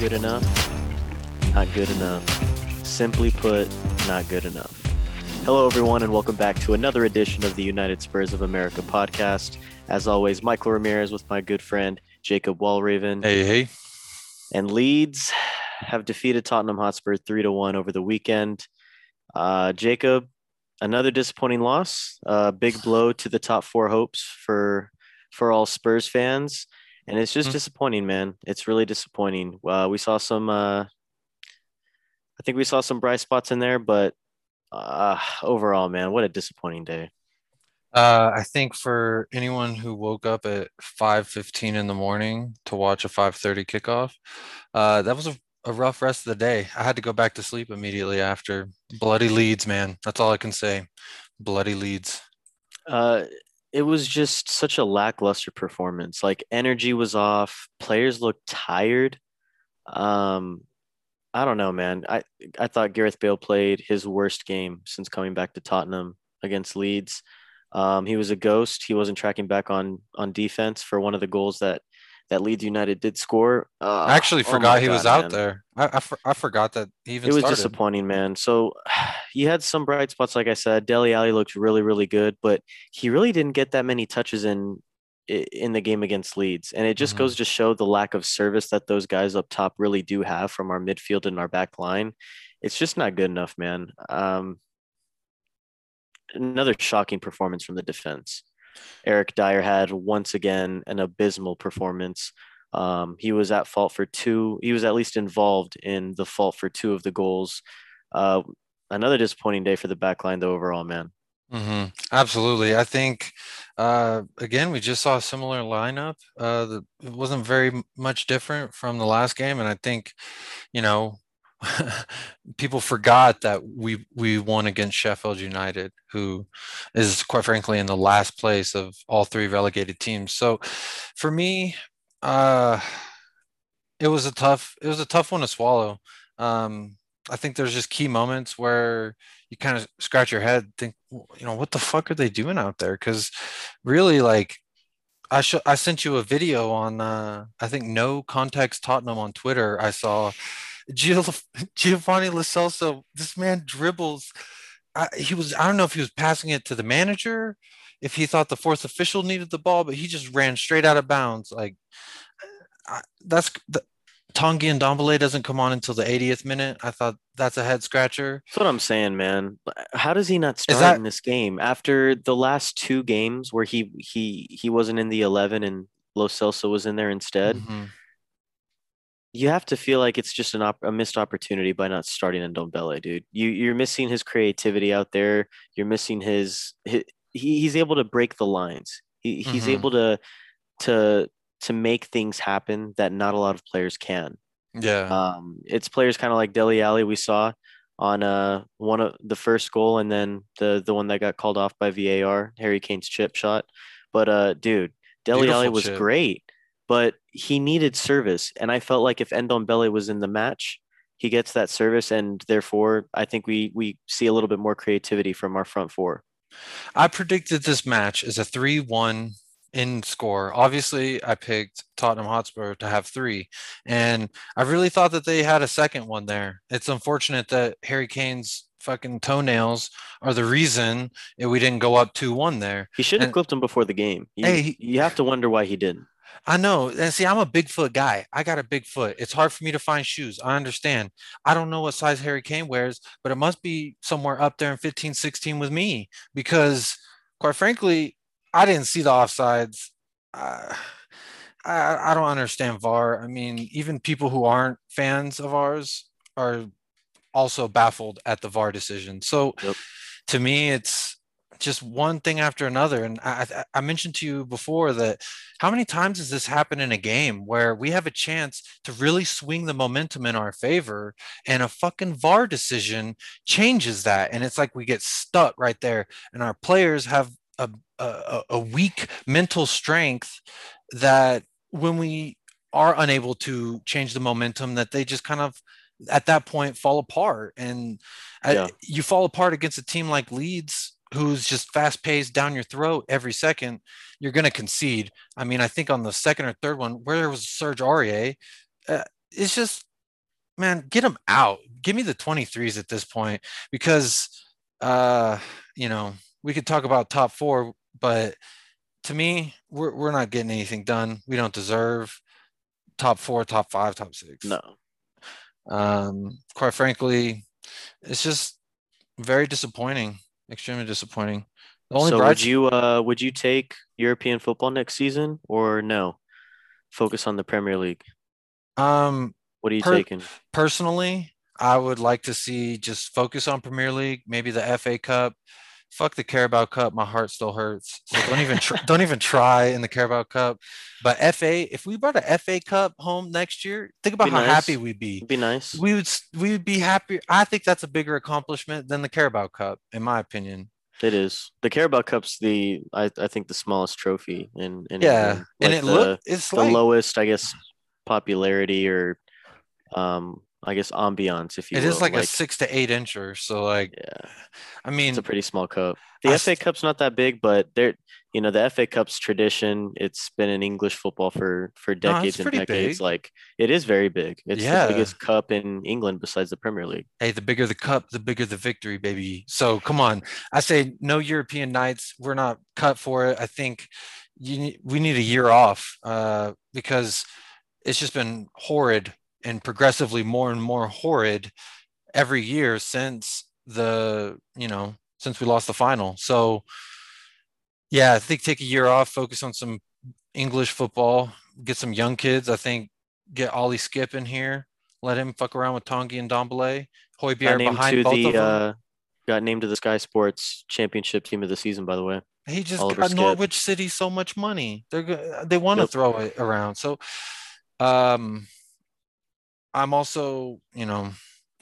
good enough. Not good enough. Simply put, not good enough. Hello, everyone, and welcome back to another edition of the United Spurs of America podcast. As always, Michael Ramirez with my good friend Jacob Walraven. Hey, hey. And Leeds have defeated Tottenham Hotspur 3 to 1 over the weekend. Uh, Jacob, another disappointing loss. A big blow to the top four hopes for for all Spurs fans. And it's just Mhm. disappointing, man. It's really disappointing. Uh, we saw some, uh, I think we saw some bright spots in there, but uh, overall, man, what a disappointing day. Uh, I think for anyone who woke up at 5:15 in the morning to watch a 5:30 kickoff, uh, that was a, a rough rest of the day. I had to go back to sleep immediately after. Bloody Leeds, man. That's all I can say. Bloody Leeds. Uh, it was just such a lackluster performance. Like energy was off. Players looked tired. Um, I don't know, man. I I thought Gareth Bale played his worst game since coming back to Tottenham against Leeds. Um, he was a ghost. He wasn't tracking back on on defense for one of the goals that that Leeds United did score. Uh, I actually oh forgot my he was out man. there. I, I, for- I forgot that he even It was started. disappointing, man. So he had some bright spots, like I said. Dele Alli looked really, really good, but he really didn't get that many touches in in the game against Leeds, and it just Mhm. goes to show the lack of service that those guys up top really do have from our midfield and our back line. It's just not good enough, man. Um, another shocking performance from the defense. Eric Dier had once again an abysmal performance. Um, he was at fault for two. He was at least involved in the fault for two of the goals. Uh, another disappointing day for the back line, though. Overall, man. hmm Absolutely. I think, uh, again, we just saw a similar lineup. Uh, the, it wasn't very much different from the last game. And I think, you know, people forgot that we we won against Sheffield United, who is quite frankly in the last place of all three relegated teams. So for me, uh, it was a tough it was a tough one to swallow. Um, I think there's just key moments where you kind of scratch your head, think, you know, what the fuck are they doing out there? Because really, like, I sh- I sent you a video on uh, I think no context Tottenham on Twitter. I saw Giovanni Lo Celso. This man dribbles. I, he was I don't know if he was passing it to the manager, if he thought the fourth official needed the ball, but he just ran straight out of bounds. Like I, that's the, Tanguy Ndombele doesn't come on until the 80th minute. I thought that's a head scratcher. That's what I'm saying, man. How does he not start that- in this game after the last two games where he he he wasn't in the eleven and Lo Celso was in there instead? Mhm. You have to feel like it's just an op- a missed opportunity by not starting Ndombele, dude. You you're missing his creativity out there. You're missing his, hi he he's able to break the lines. He he's Mhm. able to to to make things happen that not a lot of players can. Yeah. Um, it's players kind of like Dele Alli we saw on uh one of the first goal and then the the one that got called off by VAR, Harry Kane's chip shot. But uh, dude, Dele Alli Beautiful was chip. great, but he needed service, and I felt like if Ndombele was in the match, he gets that service, and therefore I think we we see a little bit more creativity from our front four. I predicted this match as a 3 1 in score. Obviously, I picked Tottenham Hotspur to have three, and I really thought that they had a second one there. It's unfortunate that Harry Kane's fucking toenails are the reason that we didn't go up 2 1 there. He should have And- clipped him before the game. You, Hey, he- you have to wonder why he didn't. I know. And see, I'm a big foot guy. I got a big foot. It's hard for me to find shoes. I understand. I don't know what size Harry Kane wears, but it must be somewhere up there in 15, 16 with me because, quite frankly, I didn't see the offsides. Uh, I, I don't understand VAR. I mean, even people who aren't fans of ours are also baffled at the VAR decision. So, Yep. to me, it's just one thing after another. And I, I, mentioned to you before that how many times has this happened in a game where we have a chance to really swing the momentum in our favor and a fucking VAR decision changes that? And it's like we get stuck right there, and our players have a, a, a weak mental strength that when we are unable to change the momentum, that they just kind of at that point fall apart. And uh, I- you fall apart against a team like Leeds who's just fast paced down your throat every second, you're going to concede. I mean, I think on the second or third one, where there was Serge Aurier, uh, it's just man, get them out. Give me the 23s at this point because, uh, you know, we could talk about top four, but to me, we're we're not getting anything done. We don't deserve top four, top five, top six. No. Um, quite frankly, it's just very disappointing, extremely disappointing. The only so bright... would you uh would you take European football next season or no? Focus on the Premier League. Um, what are you per- taking? Personally, I would like to see just focus on Premier League, maybe the FA Cup. Fuck the Carabao Cup. My heart still hurts. So don't even try, don't even try in the Carabao Cup. But FA, if we brought a FA Cup home next year, think about how nice. happy we'd be. It'd be nice. We would we would be happy. I think that's a bigger accomplishment than the Carabao Cup, in my opinion. It is. The Carabao Cup's the I, I think the smallest trophy in, in yeah, like and it look it's the like, lowest I guess popularity or um I guess ambiance if you It will. is like, like, a six to eight incher. So like yeah, I mean it's a pretty small cup. The I FA Cup's not that big, but they're you know the FA Cup's tradition. It's been in English football for for decades no, and decades. Big. Like it is very big. It's yeah. the biggest cup in England besides the Premier League. Hey, the bigger the cup, the bigger the victory, baby. So come on, I say no European nights. We're not cut for it. I think you we need a year off uh, because it's just been horrid and progressively more and more horrid every year since the you know since we lost the final. So yeah, I think take a year off, focus on some English football, get some young kids. I think get Ollie Skipp in here, let him fuck around with Tanguy and Ndombele. Højbjerg behind both the, of them. Uh, got named to the Sky Sports Championship Team of the Season, by the way. He just Oliver got Skipp. Norwich City so much money. They're they want to yep. throw it around. So, um, I'm also, you know,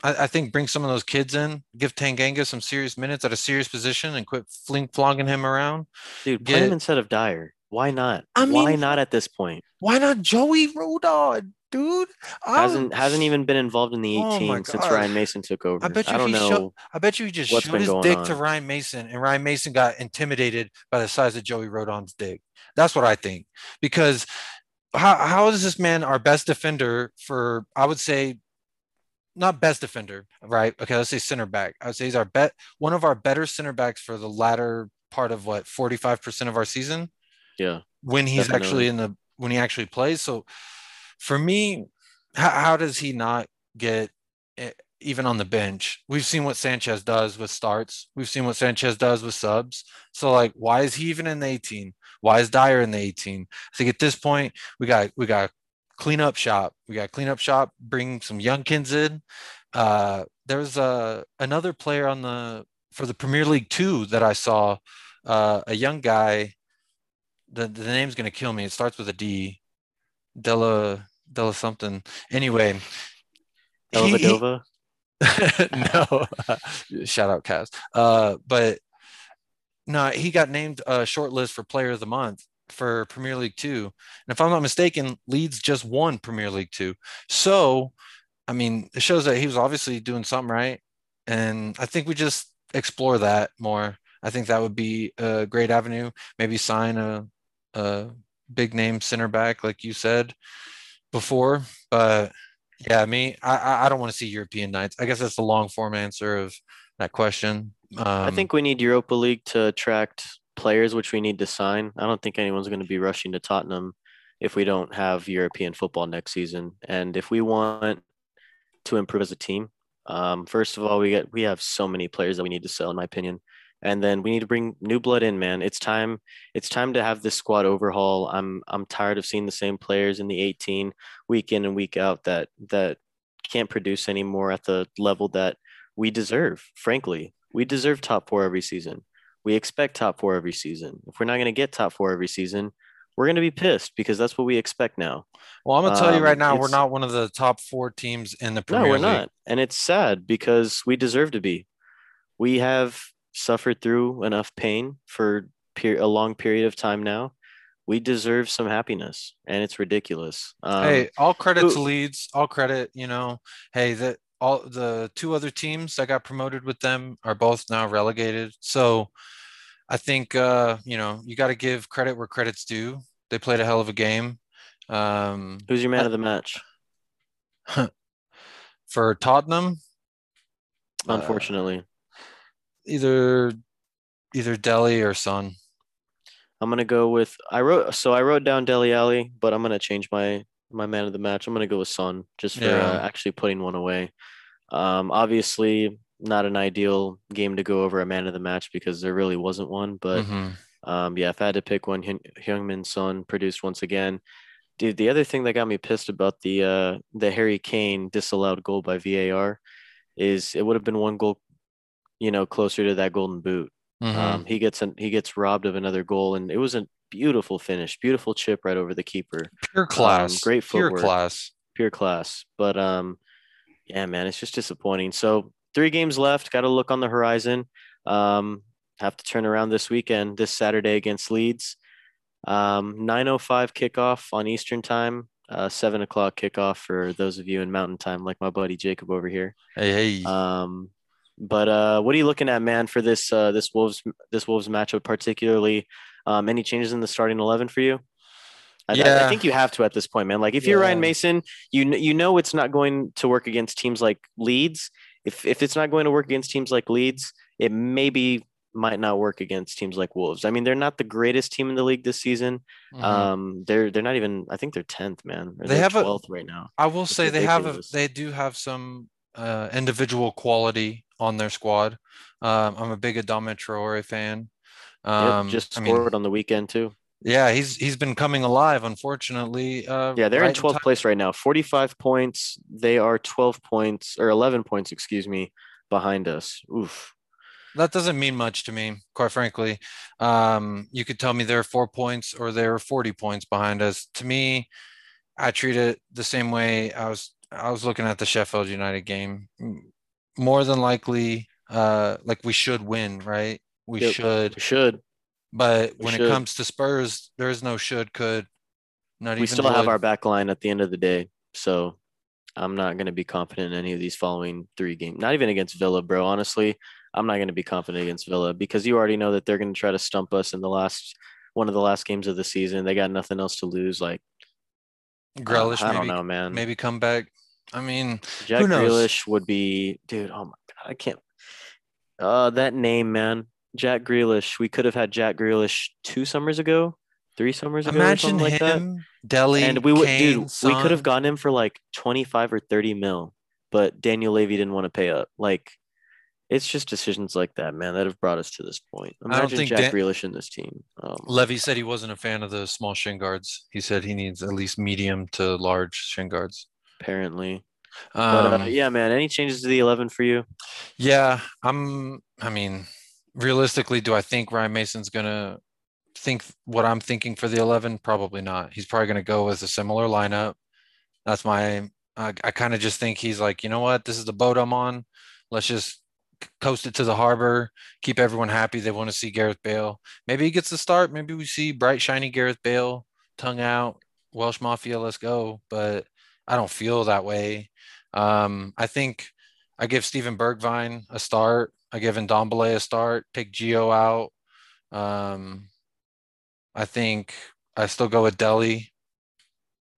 I, I, think bring some of those kids in, give Tanganga some serious minutes at a serious position, and quit fling flogging him around. Dude, Get, play him instead of Dier. Why not? I mean, why not at this point? Why not Joey Rodon, dude? hasn't hasn't even been involved in the 18 oh since Ryan Mason took over. I bet you I don't know. I bet you he just showed his dick on. to Ryan Mason, and Ryan Mason got intimidated by the size of Joey Rodon's dick. That's what I think. Because how how is this man our best defender for? I would say not best defender, right? Okay, let's say center back. I would say he's our bet one of our better center backs for the latter part of what 45% of our season. Yeah. When he's definitely. actually in the when he actually plays. So for me, how, how does he not get eh, even on the bench? We've seen what Sanchez does with starts. We've seen what Sanchez does with subs. So like why is he even in the 18? Why is Dier in the 18? I think at this point we got we got clean up shop. We got clean up shop, bring some young kids in. Uh, there's a another player on the for the Premier League two that I saw, uh, a young guy. The the name's gonna kill me. It starts with a D. Della Della something. Anyway. Della no. Shout out Cast. Uh, but no, he got named a short list for player of the month for Premier League Two. And if I'm not mistaken, Leeds just won Premier League Two. So, I mean, it shows that he was obviously doing something right. And I think we just explore that more. I think that would be a great avenue. Maybe sign a, a big name center back, like you said before. But yeah, me, I, I don't want to see European nights. I guess that's the long form answer of that question. Um, I think we need Europa League to attract players which we need to sign. I don't think anyone's going to be rushing to Tottenham if we don't have European football next season. And if we want to improve as a team, um, first of all, we get we have so many players that we need to sell, in my opinion. And then we need to bring new blood in, man. It's time. It's time to have this squad overhaul. I'm I'm tired of seeing the same players in the 18 week in and week out that that can't produce anymore at the level that we deserve. Frankly, we deserve top four every season we expect top four every season. If we're not going to get top four every season, we're going to be pissed because that's what we expect now. Well, I'm going to tell um, you right now, we're not one of the top four teams in the Premier No, we're League. not. And it's sad because we deserve to be. We have suffered through enough pain for a long period of time now. We deserve some happiness, and it's ridiculous. Um, hey, all credit who, to Leeds. All credit, you know. Hey, that all the two other teams that got promoted with them are both now relegated. So I think uh, you know you got to give credit where credit's due. They played a hell of a game. Um, Who's your man I, of the match? For Tottenham, uh, Unfortunately, either either Dele or Son. I'm gonna go with I wrote so I wrote down Dele Alli, but I'm gonna change my my man of the match. I'm gonna go with Son just for Yeah. uh, actually putting one away. Um, obviously not an ideal game to go over a man of the match because there really wasn't one, but Mhm. um, yeah, if I had to pick one, Hyun- Heung-min Son produced once again. Dude, the other thing that got me pissed about the uh the Harry Kane disallowed goal by VAR is it would have been one goal, you know, closer to that golden boot. Mhm. Um, he gets an, he gets robbed of another goal, and it was a beautiful finish, beautiful chip right over the keeper, Pure class. great footwork, Pure class. pure class. But um, yeah, man, it's just disappointing. So three games left, got to look on the horizon. Um, have to turn around this weekend, this Saturday against Leeds. Um, 9:05 kickoff on Eastern time. Uh, seven o'clock kickoff for those of you in Mountain Time, like my buddy Jacob over here. Hey, hey. Um, but uh, what are you looking at, man, for this uh, this Wolves this Wolves matchup particularly? Um, any changes in the starting eleven for you? I, I- I think you have to at this point, man. Like if you're Ryan Mason, you you know it's not going to work against teams like Leeds. If if it's not going to work against teams like Leeds, it maybe might not work against teams like Wolves. I mean, they're not the greatest team in the league this season. Mhm. Um, they're they're not even. I think they're tenth, man. They have a- 12th right now. I will say they have a, they do have some uh, individual quality on their squad. Um, I'm a big Adama Traore fan. Yep, Um, just I scored mean, on the weekend too. yeah, he's he's been coming alive. Unfortunately, uh, Yeah, they're right in 12th time- place right now. 45 points. They are 12 points or 11 points, excuse me, behind us. Oof. That doesn't mean much to me, quite frankly. Um, you could tell me they're four points or they're 40 points behind us. To me, I treat it the same way I was I was looking at the Sheffield United game. More than likely, uh, like we should win, right? We Yep. should. We should. But We when should. it comes to Spurs, there is no should, could, not We even still have our back line at the end of the day. So I'm not going to be confident in any of these following three games. Not even against Villa, bro. Honestly, I'm not going to be confident against Villa because you already know that they're going to try to stump us in the last one of the last games of the season. They got nothing else to lose. Like, Grealish I don't know, man. maybe come back. I mean, Jack knows? Grealish would be, dude. Oh my god, I can't. Uh, that name, man. Jack Grealish. We could have had Jack Grealish two summers ago, three summers ago, imagine something like that. him, Dele, And we would, Kane, dude. We could have gotten him for like twenty five or thirty mil, but Daniel Levy didn't want to pay up. Like, it's just decisions like that, man, that have brought us to this point. I don't Imagine think Jack Dan- Grealish in this team. Um, Levy said he wasn't a fan of the small shin guards. He said he needs at least medium to large shin guards. Apparently, but uh, Um, yeah, man. Any changes to the eleven for you? yeah, I'm. I mean, realistically, do I think Ryan Mason's gonna think what I'm thinking for the 11? Probably not. He's probably gonna go with a similar lineup. That's my. I, I kind of just think he's like, you know what, this is the boat I'm on. Let's just coast it to the harbor, keep everyone happy. They want to see Gareth Bale. Maybe he gets the start. Maybe we see bright, shiny Gareth Bale, tongue out, Welsh Mafia, let's go. But I don't feel that way. Um, I think I give Steven Bergwijn a start. I give Ndombele a start. Take Gio out. Um, I think I still go with Dele.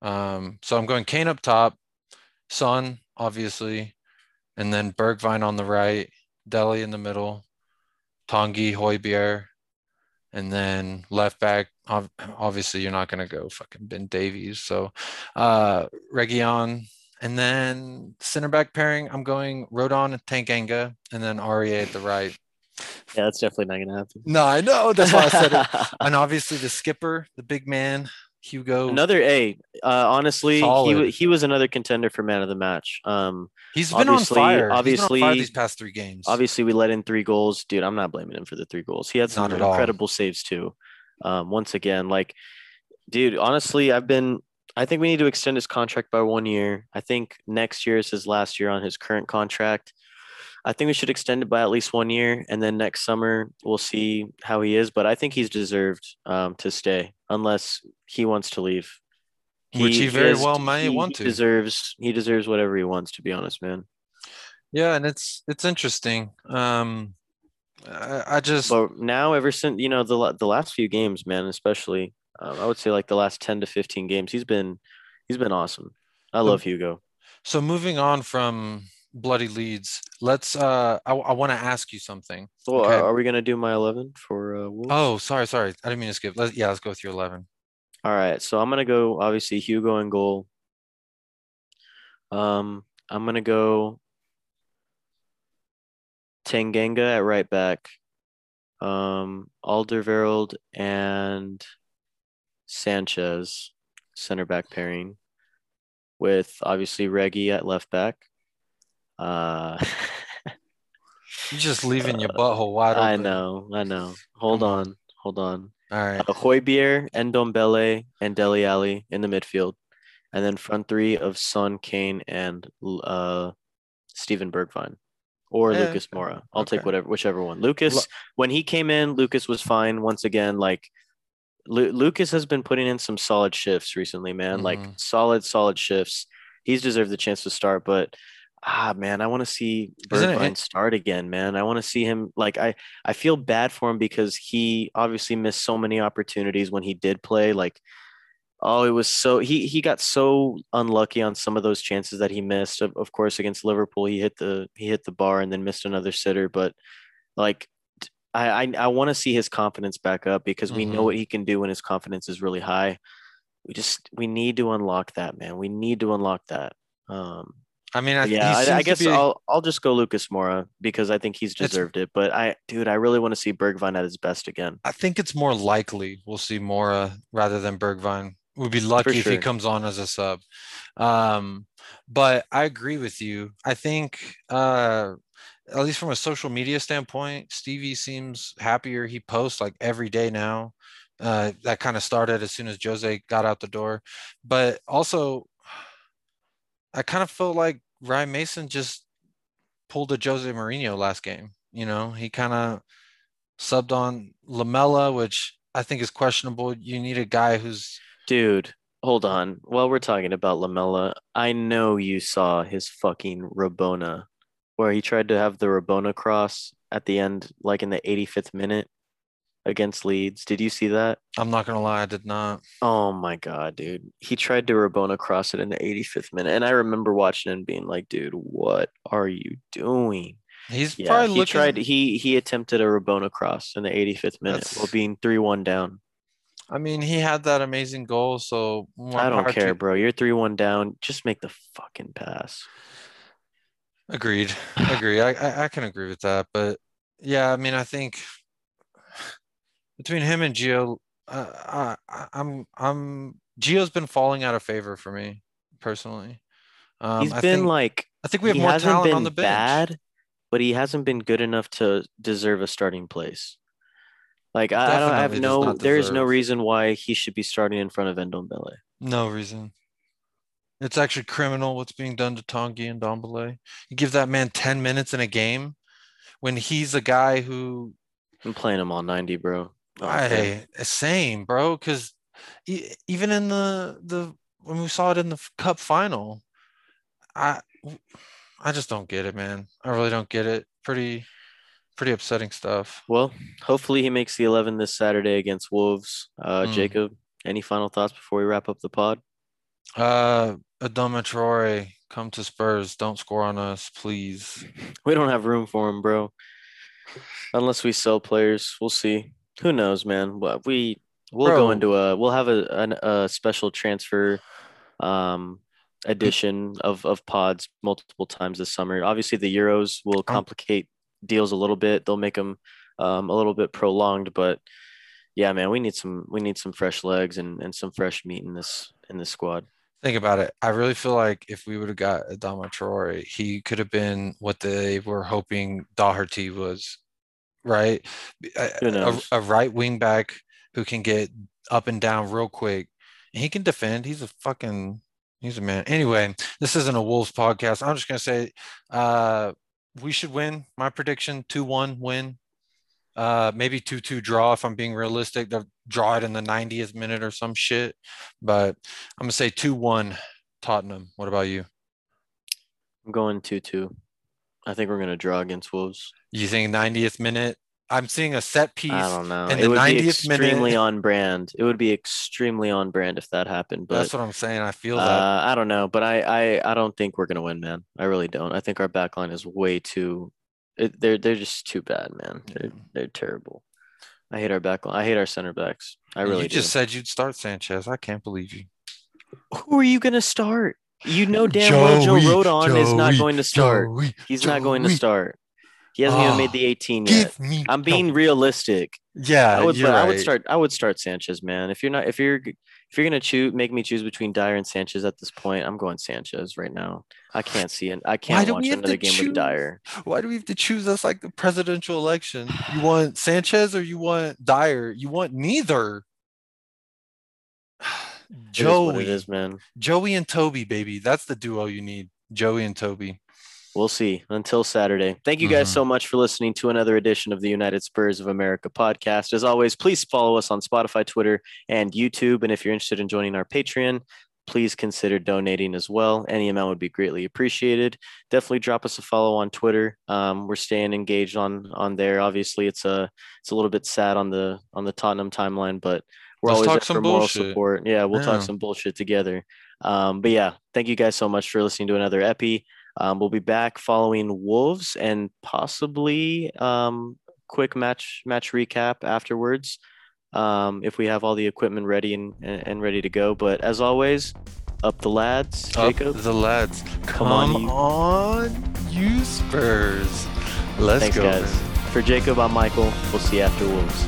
Um, so I'm going Kane up top, Son obviously, and then Bergwijn on the right, Dele in the middle, Tanguy, Højbjerg, and then left back. Ob- Obviously, you're not gonna go fucking Ben Davies. So, uh, Reguilón, and then center back pairing. I'm going Rodon and Tanganga, and then Aurier at the right. Yeah, that's definitely not gonna happen. No, I know. That's why I said it. And obviously the skipper, the big man, Hugo. Another A. Uh, honestly, he Solid. wa- he was another contender for man of the match. Um, he's been on obviously- fire. He's been on fire these past three games. obviously, we let in three goals, dude. I'm not blaming him for the three goals. He had some at all. incredible saves too. Um, once again, like, dude, honestly, I've been. I think we need to extend his contract by one year. I think next year is his last year on his current contract. I think we should extend it by at least one year, and then next summer we'll see how he is. But I think he's deserved um, to stay, unless he wants to leave. Which he very has- well may he- want he to. Deserves he deserves whatever he wants. To be honest, man. yeah, and it's it's interesting. Um, I, I just But now, ever since you know the the last few games, man, especially, um, I would say like the last ten to fifteen games, he's been he's been awesome. I love Hugo. So moving on from bloody Leeds, let's. Uh, I, I want to ask you something. Well, Okay. are, are we gonna do my eleven for uh, Wolves? Oh, sorry, sorry. I didn't mean to skip. Let's, yeah, let's go with your 11. All right. So I'm gonna go obviously Hugo and goal. Um, I'm gonna go Tanganga at right back. Um, Alderweireld and Sanchez center back pairing with obviously Reggie at left back. Uh, You're just leaving your butthole wide open. I know, I know. Hold on. on, hold on. All right. Uh, Højbjerg, Ndombele, and Dele Alli in the midfield, and then front three of Son, Kane, and uh, Steven Bergwijn, or Lucas Moura. I'll take whatever, whichever one. Lucas, when he came in, Lucas was fine. Once again, like Lu- Lucas has been putting in some solid shifts recently, man. Like Mhm. solid, solid shifts. He's deserved the chance to start, but ah, man, I want to see Isn't Bergwijn start again, man. I want to see him. Like I, I feel bad for him because he obviously missed so many opportunities when he did play. Like, oh, it was so he he got so unlucky on some of those chances that he missed. Of, of course, against Liverpool, he hit the he hit the bar and then missed another sitter. But like, I I, I want to see his confidence back up because we know Mhm. what he can do when his confidence is really high. We just we need to unlock that, man. We need to unlock that. Um, I mean, I, yeah, I, I guess be I'll I'll just go Lucas Moura because I think he's It's- deserved it. But I, dude, I really want to see Bergwijn at his best again. I think it's more likely we'll see Moura rather than Bergwijn. We'd be lucky if he comes on as a sub. Um, but I agree with you. I think, uh, at least from a social media standpoint, Stevie seems happier. He posts like every day now. Uh, that kind of started as soon as Jose got out the door. But also, I kind of felt like Ryan Mason just pulled a Jose Mourinho last game. You know, he kind of subbed on Lamela, which I think is questionable. You need a guy who's Dude, hold on. While we're talking about Lamela, I know you saw his fucking Rabona, where he tried to have the Rabona cross at the end, like in the 85th minute against Leeds. Did you see that? I'm not gonna lie, I did not. Oh my god, dude. He tried to Rabona cross it in the 85th minute. And I remember watching and being like, dude, what are you doing? He's Yeah, probably he looking. tried he he attempted a Rabona cross in the 85th minute That's- while being 3-1 down. I mean, he had that amazing goal, so I don't care, to- bro. You're 3-1 down. Just make the fucking pass. Agreed. Agree. I, I I can agree with that, but yeah, I mean, I think between him and Gio, uh, I, I- I'm I'm Gio's been falling out of favor for me personally. Um, He's I been think like I think we have more talent been on the bench. bad, but he hasn't been good enough to deserve a starting place. Like I, I don't I have no there is no reason why he should be starting in front of Ndombele. No reason. It's actually criminal what's being done to Tanguy Ndombele. You give that man 10 minutes in a game when he's a guy who I'm playing him all 90, bro. Oh, I care. I same, bro, because even in the the when we saw it in the cup final, I I just don't get it, man. I really don't get it. Pretty pretty upsetting stuff. Well, hopefully he makes the 11 this Saturday against Wolves. Uh, Mm. Jacob, any final thoughts before we wrap up the pod? Uh Adama Traore, come to Spurs. Don't score on us, please. We don't have room for him, bro. Unless we sell players, we'll see. Who knows, man? But we we'll go into a we'll have a an, a special transfer um edition of of pods multiple times this summer. Obviously, the Euros will complicate deals a little bit. They'll make them um, a little bit prolonged, but yeah, man, we need some we need some fresh legs and and some fresh meat in this in this squad. Think about it. I really feel like if we would have got Adama Traore, he could have been what they were hoping Doherty was, right? A, a right wing back who can get up and down real quick. And he can defend. He's a fucking he's a man. Anyway, this isn't a Wolves podcast. I'm just gonna say uh we should win. My prediction 2-1 win. Uh maybe 2-2 draw if I'm being realistic. They'll draw it in the 90th minute or some shit. But I'm gonna say 2-1 Tottenham. What about you? I'm going two two. I think we're gonna draw against Wolves. You think 90th minute I'm seeing a set piece. I don't know. in It the would be extremely minute. on brand. It would be extremely on brand if that happened. But That's what I'm saying. I feel that. uh, I don't know. But I, I I don't think we're gonna win, man. I really don't. I think our back line is way too. It, they're they're just too bad, man. They're they're terrible. I hate our back line. I hate our center backs. I really you just do. said you'd start Sanchez. I can't believe you. Who are you gonna start? You know damn well Joe Joey, Rodon is not going to start. Joey, He's not going to start. He hasn't even made Ah, the 18 yet. I'm being realistic. Yeah, I would, but I would start. I would start Sanchez, man. If you're not, if you're, if you're gonna choose, make me choose between Dier and Sanchez at this point. I'm going Sanchez right now. I can't see it. I can't watch another game choose? with Dier. Why do we have to choose us like the presidential election? You want Sanchez or you want Dier? You want neither. It is what it Joey, is, man. Joey and Toby, baby. That's the duo you need. Joey and Toby. We'll see until Saturday. Thank you guys Mhm. so much for listening to another edition of the United Spurs of America podcast. As always, please follow us on Spotify, Twitter, and YouTube. And if you're interested in joining our Patreon, please consider donating as well. Any amount would be greatly appreciated. Definitely drop us a follow on Twitter. Um, we're staying engaged on on there. Obviously, it's a it's a little bit sad on the on the Tottenham timeline, but we're Let's always talk there some for moral bullshit. support. Yeah, we'll Yeah. talk some bullshit together. Um, but yeah, thank you guys so much for listening to another epi. Um, we'll be back following Wolves and possibly um, quick match match recap afterwards um, if we have all the equipment ready and, and, ready to go. But as always, up the lads, Up Jacob. the lads. Come Come, on, you- on, you Spurs. Let's Thanks, go. guys. For Jacob, I'm Michael. We'll see you after Wolves.